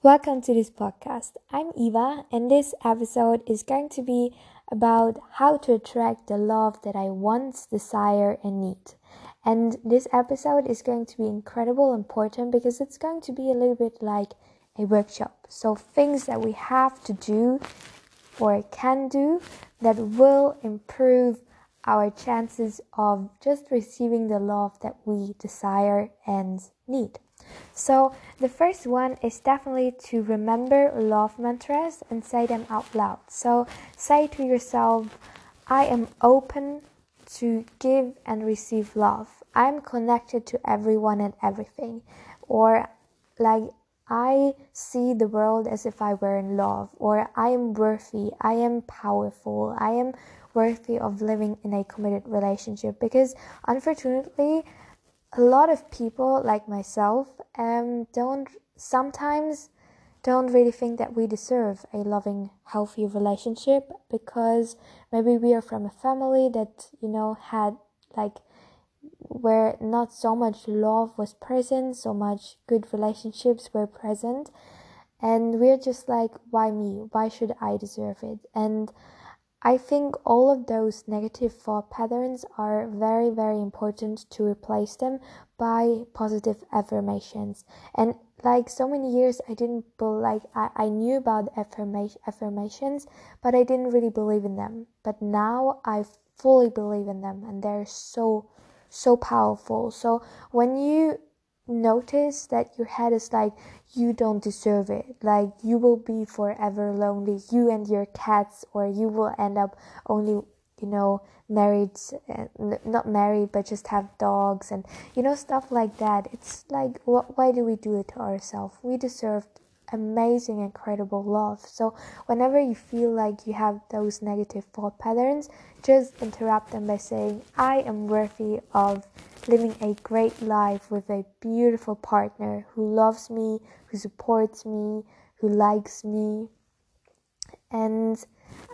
Welcome to this podcast. I'm Eva, and this episode is going to be about how to attract the love that I want, desire, and need. And this episode is going to be incredible important because it's going to be a little bit like a workshop. So, things that we have to do or can do that will improve our chances of just receiving the love that we desire and need. So, the first one is definitely to remember love mantras and say them out loud. So, say to yourself, I am open to give and receive love. I'm connected to everyone and everything. Or, like, I see the world as if I were in love, or I am worthy, I am powerful, I am worthy of living in a committed relationship. Because unfortunately, a lot of people like myself um, don't sometimes don't really think that we deserve a loving healthy relationship because maybe we are from a family that you know had like where not so much love was present so much good relationships were present. And we're just like why me? Why should i deserve it? And I think all of those negative thought patterns are very, very important to replace them by positive affirmations. And like so many years, I didn't like I, I knew about affirmation affirmations, but I didn't really believe in them. But now I fully believe in them, and they're so, so powerful. So when you notice that your head is like you don't deserve it. Like you will be forever lonely. You and your cats or you will end up only you know married not married but just have dogs and you know stuff like that. It's like wh- why do we do it to ourselves? We deserve amazing incredible love. So whenever you feel like you have those negative thought patterns just interrupt them by saying i am worthy of living a great life with a beautiful partner who loves me, who supports me, who likes me. And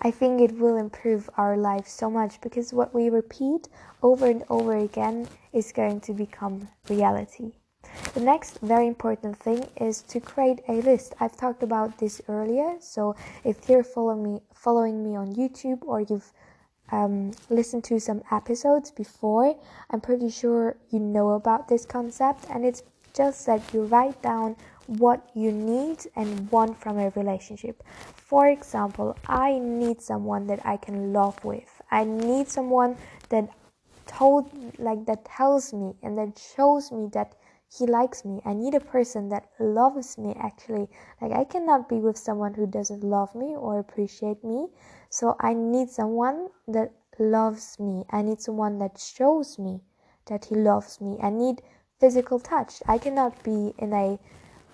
I think it will improve our life so much because what we repeat over and over again is going to become reality. The next very important thing is to create a list. I've talked about this earlier, so if you're following me following me on YouTube or you've um, listened to some episodes before, I'm pretty sure you know about this concept, and it's just that you write down what you need and want from a relationship. For example, I need someone that I can love with. I need someone that told like that tells me and that shows me that he likes me. I need a person that loves me actually. Like I cannot be with someone who doesn't love me or appreciate me. So I need someone that loves me. I need someone that shows me that he loves me. I need physical touch. I cannot be in a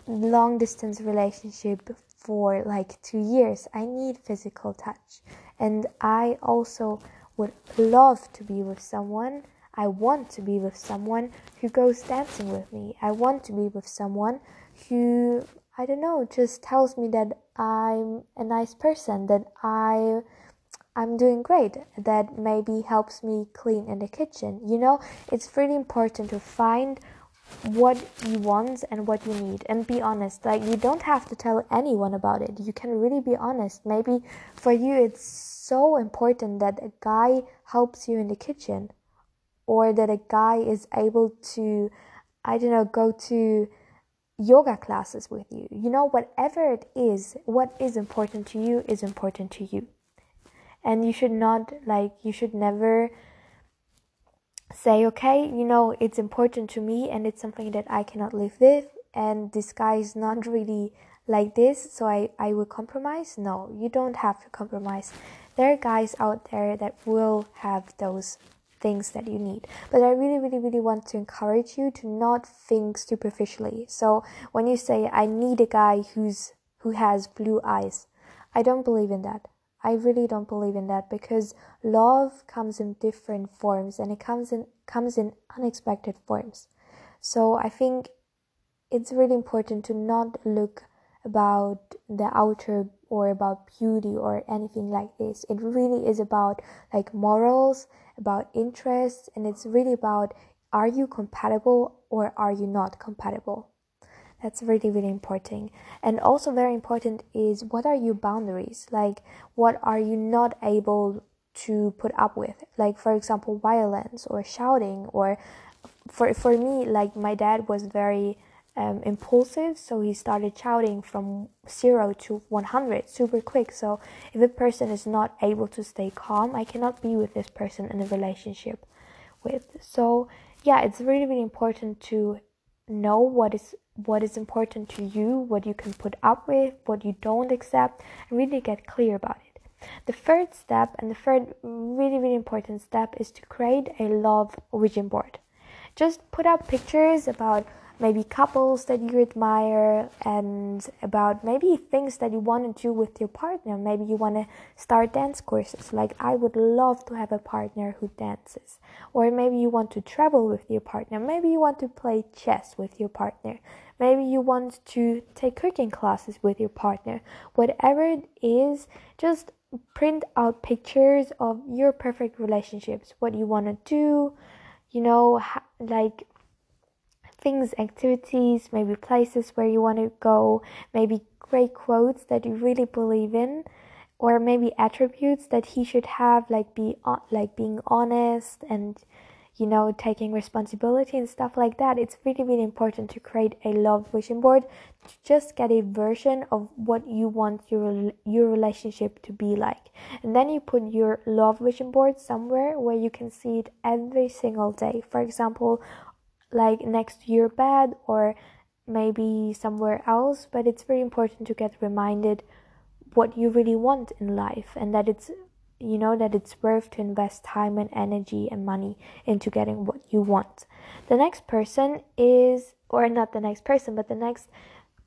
long distance relationship for like 2 years. I need physical touch. And I also would love to be with someone I want to be with someone who goes dancing with me. I want to be with someone who, I don't know, just tells me that I'm a nice person, that I I'm doing great, that maybe helps me clean in the kitchen. You know, it's really important to find what you want and what you need and be honest. Like, you don't have to tell anyone about it. You can really be honest. Maybe for you, it's so important that a guy helps you in the kitchen or that a guy is able to, I don't know, go to yoga classes with you. You know, whatever it is, what is important to you is important to you. And you should not, like, you should never say, okay, you know, it's important to me and it's something that I cannot live with, and this guy is not really like this, so I, I will compromise. No, you don't have to compromise. There are guys out there that will have those things that you need. But I really, really, really want to encourage you to not think superficially. So when you say, I need a guy who's, who has blue eyes, I don't believe in that. I really don't believe in that because love comes in different forms and it comes in, comes in unexpected forms. So I think it's really important to not look about the outer or about beauty or anything like this. It really is about like morals, about interests, and it's really about are you compatible or are you not compatible? That's really, really important. And also, very important is what are your boundaries? Like, what are you not able to put up with? Like, for example, violence or shouting, or for, for me, like, my dad was very um, impulsive, so he started shouting from zero to 100 super quick. So, if a person is not able to stay calm, I cannot be with this person in a relationship with. So, yeah, it's really, really important to know what is what is important to you, what you can put up with, what you don't accept, and really get clear about it. The third step, and the third really, really important step, is to create a love vision board. Just put up pictures about maybe couples that you admire and about maybe things that you want to do with your partner. Maybe you want to start dance courses. Like, I would love to have a partner who dances. Or maybe you want to travel with your partner. Maybe you want to play chess with your partner. Maybe you want to take cooking classes with your partner. Whatever it is, just print out pictures of your perfect relationships, what you want to do, you know, like things, activities, maybe places where you want to go, maybe great quotes that you really believe in, or maybe attributes that he should have, like be like being honest and you know taking responsibility and stuff like that. It's really really important to create a love vision board to just get a version of what you want your your relationship to be like, and then you put your love vision board somewhere where you can see it every single day. For example, like next to your bed or maybe somewhere else, but it's very important to get reminded what you really want in life and that it's you know that it's worth to invest time and energy and money into getting what you want. The next person is or not the next person, but the next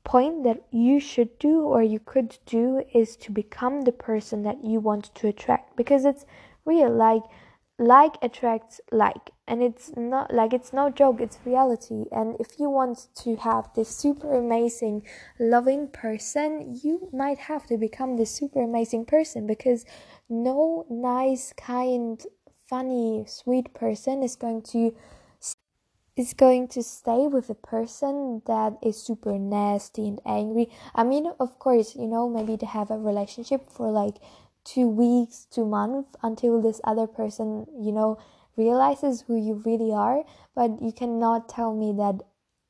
point that you should do or you could do is to become the person that you want to attract because it's real like like attracts like and it's not like it's no joke it's reality. And if you want to have this super amazing loving person you might have to become this super amazing person because no nice kind funny sweet person is going to is going to stay with a person that is super nasty and angry. I mean of course you know maybe to have a relationship for like two weeks, two months until this other person, you know, realizes who you really are. But you cannot tell me that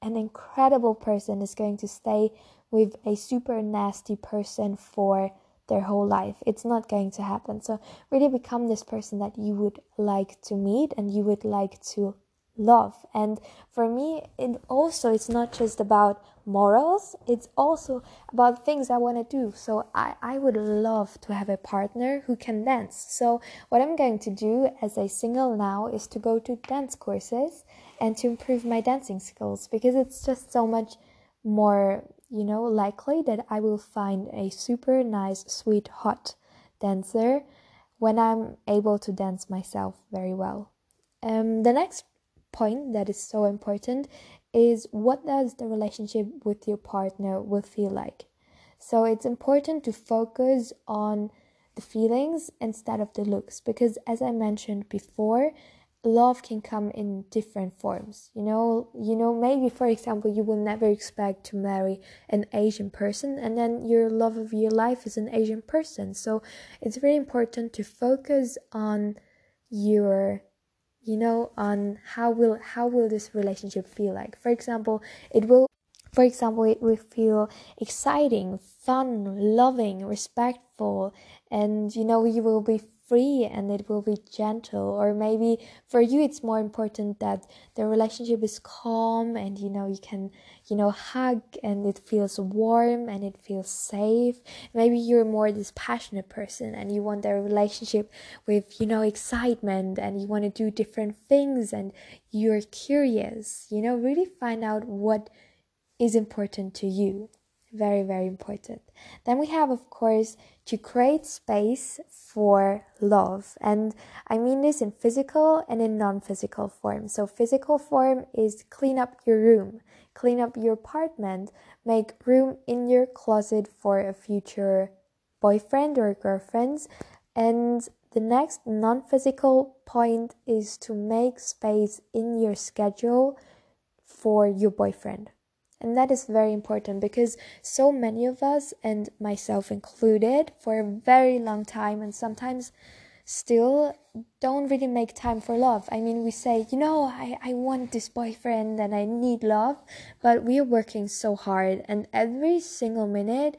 an incredible person is going to stay with a super nasty person for their whole life. It's not going to happen. So, really become this person that you would like to meet and you would like to love. And for me, it also it's not just about morals, it's also about things I want to do. So I, I would love to have a partner who can dance. So what I'm going to do as a single now is to go to dance courses and to improve my dancing skills because it's just so much more, you know, likely that I will find a super nice, sweet, hot dancer when I'm able to dance myself very well. Um, the next point that is so important is what does the relationship with your partner will feel like? So it's important to focus on the feelings instead of the looks because as i mentioned before love can come in different forms. You know you know maybe for example you will never expect to marry an asian person and then your love of your life is an asian person. So it's very important to focus on your you know on how will how will this relationship feel like? For example it will for example it will feel exciting fun loving respectful and you know you will be free and it will be gentle. Or maybe for you it's more important that the relationship is calm and you know you can you know hug and it feels warm and it feels safe. Maybe you're more this passionate person and you want a relationship with you know excitement and you want to do different things and you're curious you know really find out what is important to you very very important. Then we have of course to create space for love. And i mean this in physical and in non-physical form. So physical form is clean up your room clean up your apartment make room in your closet for a future boyfriend or girlfriend and the next non-physical point is to make space in your schedule for your boyfriend And that is very important because so many of us, and myself included, for a very long time, and sometimes still don't really make time for love. I mean, we say, you know, I, I want this boyfriend and I need love, but we are working so hard, and every single minute,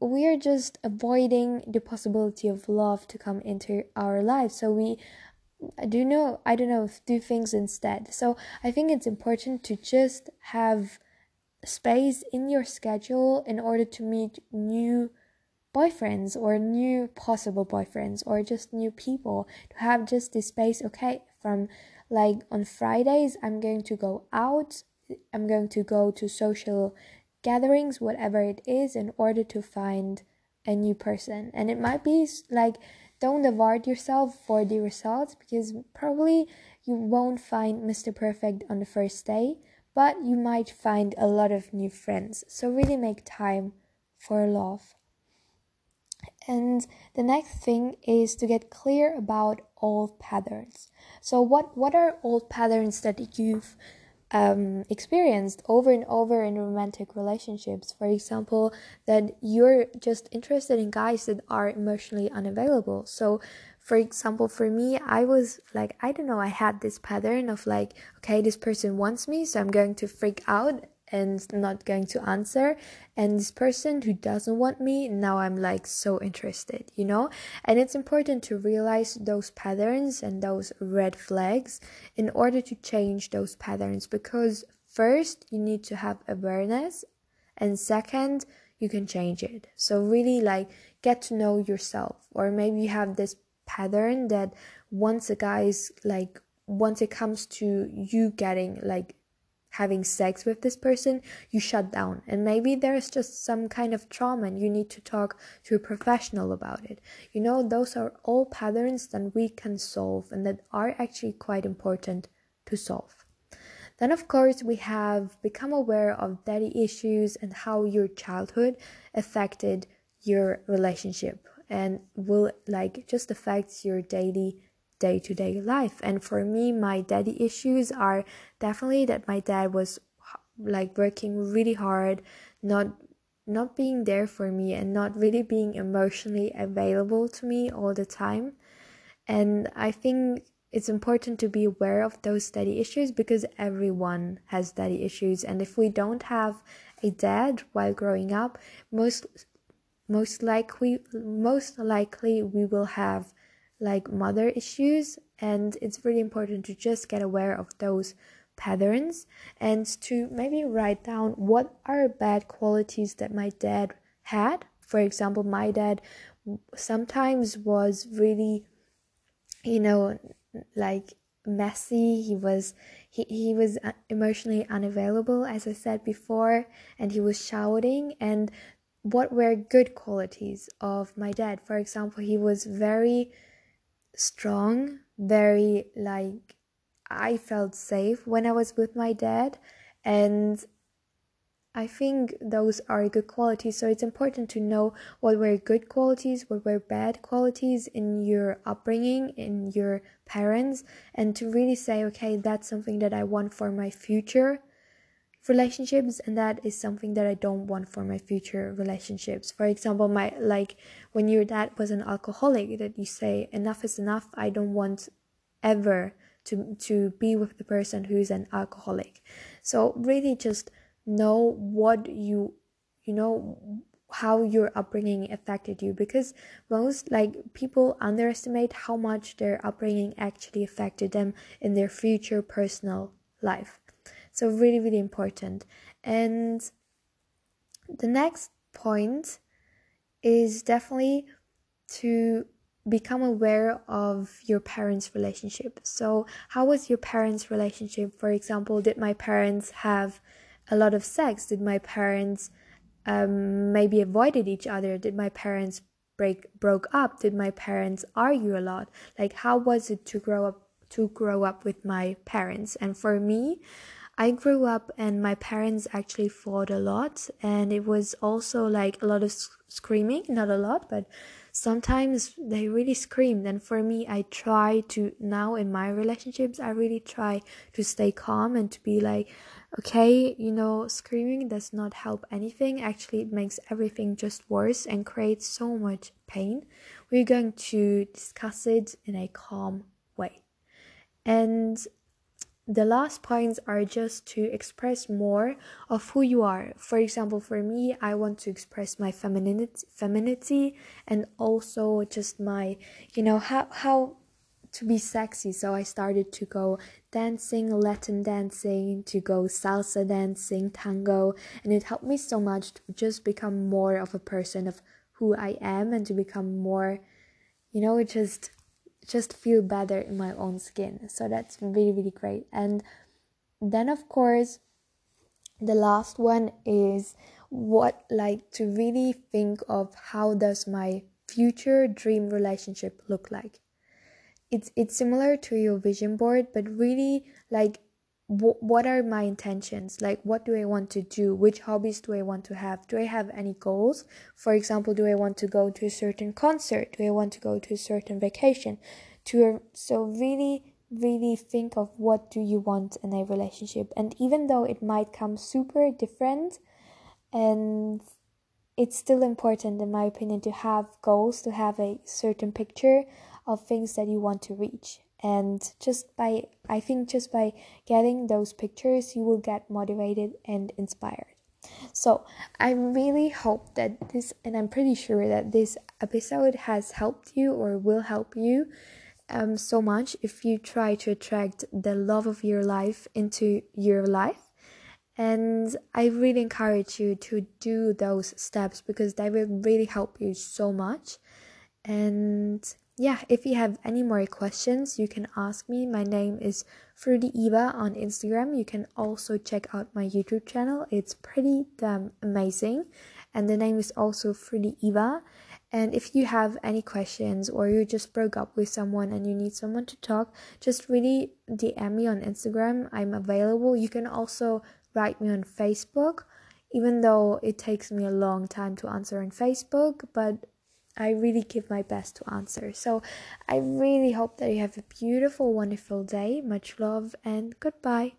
we are just avoiding the possibility of love to come into our lives. So we do know, I don't know, do things instead. So I think it's important to just have space in your schedule in order to meet new boyfriends or new possible boyfriends or just new people. To have just this space okay from like on fridays i'm going to go out i'm going to go to social gatherings whatever it is in order to find a new person. And it might be like don't avoid yourself for the results because probably you won't find mr perfect on the first day but you might find a lot of new friends so really make time for love and the next thing is to get clear about old patterns. So, what, what are old patterns that you've um, experienced over and over in romantic relationships? For example, that you're just interested in guys that are emotionally unavailable. So, for example, for me, I was like, I don't know, I had this pattern of like, okay, this person wants me, so I'm going to freak out and not going to answer. And this person who doesn't want me now i'm like so interested you know? And it's important to realize those patterns and those red flags in order to change those patterns because first you need to have awareness and second you can change it. So really like get to know yourself or maybe you have this pattern that once a guy is like once it comes to you getting like having sex with this person, you shut down. And maybe there's just some kind of trauma and you need to talk to a professional about it. You know, those are all patterns that we can solve and that are actually quite important to solve. Then, of course, we have become aware of daddy issues and how your childhood affected your relationship and will like just affect your daily day to day life. And for me, my daddy issues are definitely that my dad was like working really hard, not not being there for me and not really being emotionally available to me all the time. And I think it's important to be aware of those daddy issues because everyone has daddy issues and if we don't have a dad while growing up most most likely most likely we will have like mother issues and it's really important to just get aware of those patterns and to maybe write down what are bad qualities that my dad had. For example my dad sometimes was really you know like messy. He was he, he was uh, emotionally unavailable as i said before and he was shouting and what were good qualities of my dad. For example he was very strong, very like I felt safe when I was with my dad. And I think those are good qualities. So it's important to know what were good qualities, what were bad qualities in your upbringing, in your parents, and to really say, okay, that's something that I want for my future relationships and that is something that I don't want for my future relationships. For example, my like when your dad was an alcoholic that you say enough is enough, I don't want ever to to be with the person who's an alcoholic. So really just know what you you know how your upbringing affected you because most like people underestimate how much their upbringing actually affected them in their future personal life so, really, really important. And the next point is definitely to become aware of your parents' relationship. So, how was your parents' relationship? For example, did my parents have a lot of sex? Did my parents um, maybe avoided each other? Did my parents break broke up? Did my parents argue a lot? Like, how was it to grow up to grow up with my parents? And for me, I grew up and my parents actually fought a lot, and it was also like a lot of screaming, not a lot, but sometimes they really screamed. And for me, I try to now in my relationships, I really try to stay calm and to be like, Okay, you know, screaming does not help anything. Actually, it makes everything just worse and creates so much pain. We're going to discuss it in a calm way. And the last points are just to express more of who you are. For example, for me, I want to express my femininity, femininity and also just my, you know, how how to be sexy. So I started to go dancing, Latin dancing, to go salsa dancing, tango, and it helped me so much to just become more of a person of who I am and to become more, you know, just just feel better in my own skin. So that's really, really great. And then, of course, the last one is what like to really think of how does my future dream relationship look like it's it's similar to your vision board but really like what are my intentions? Like what do i want to do? Which hobbies do i want to have? Do i have any goals? For example do i want to go to a certain concert? Do i want to go to a certain vacation? To so really really think of what do you want in a relationship. And even though it might come super different and it's still important in my opinion to have goals to have a certain picture of things that you want to reach and just by i think just by getting those pictures you will get motivated and inspired. So i really hope that this and i'm pretty sure that this episode has helped you or will help you um, so much if you try to attract the love of your life into your life. And i really encourage you to do those steps because they will really help you so much. And yeah, if you have any more questions, you can ask me. My name is Fruity Eva on Instagram. You can also check out my YouTube channel. It's pretty damn amazing. And the name is also Fruity Eva. And if you have any questions or you just broke up with someone and you need someone to talk, just really DM me on Instagram. I'm available. You can also write me on Facebook, even though it takes me a long time to answer on Facebook, but I really give my best to answer. So I really hope that you have a beautiful, wonderful day. Much love and goodbye.